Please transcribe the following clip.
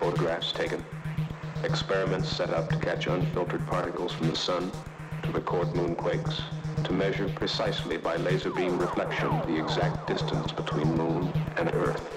photographs taken, experiments set up to catch unfiltered particles from the sun, to record moonquakes, to measure precisely by laser beam reflection the exact distance between moon and earth.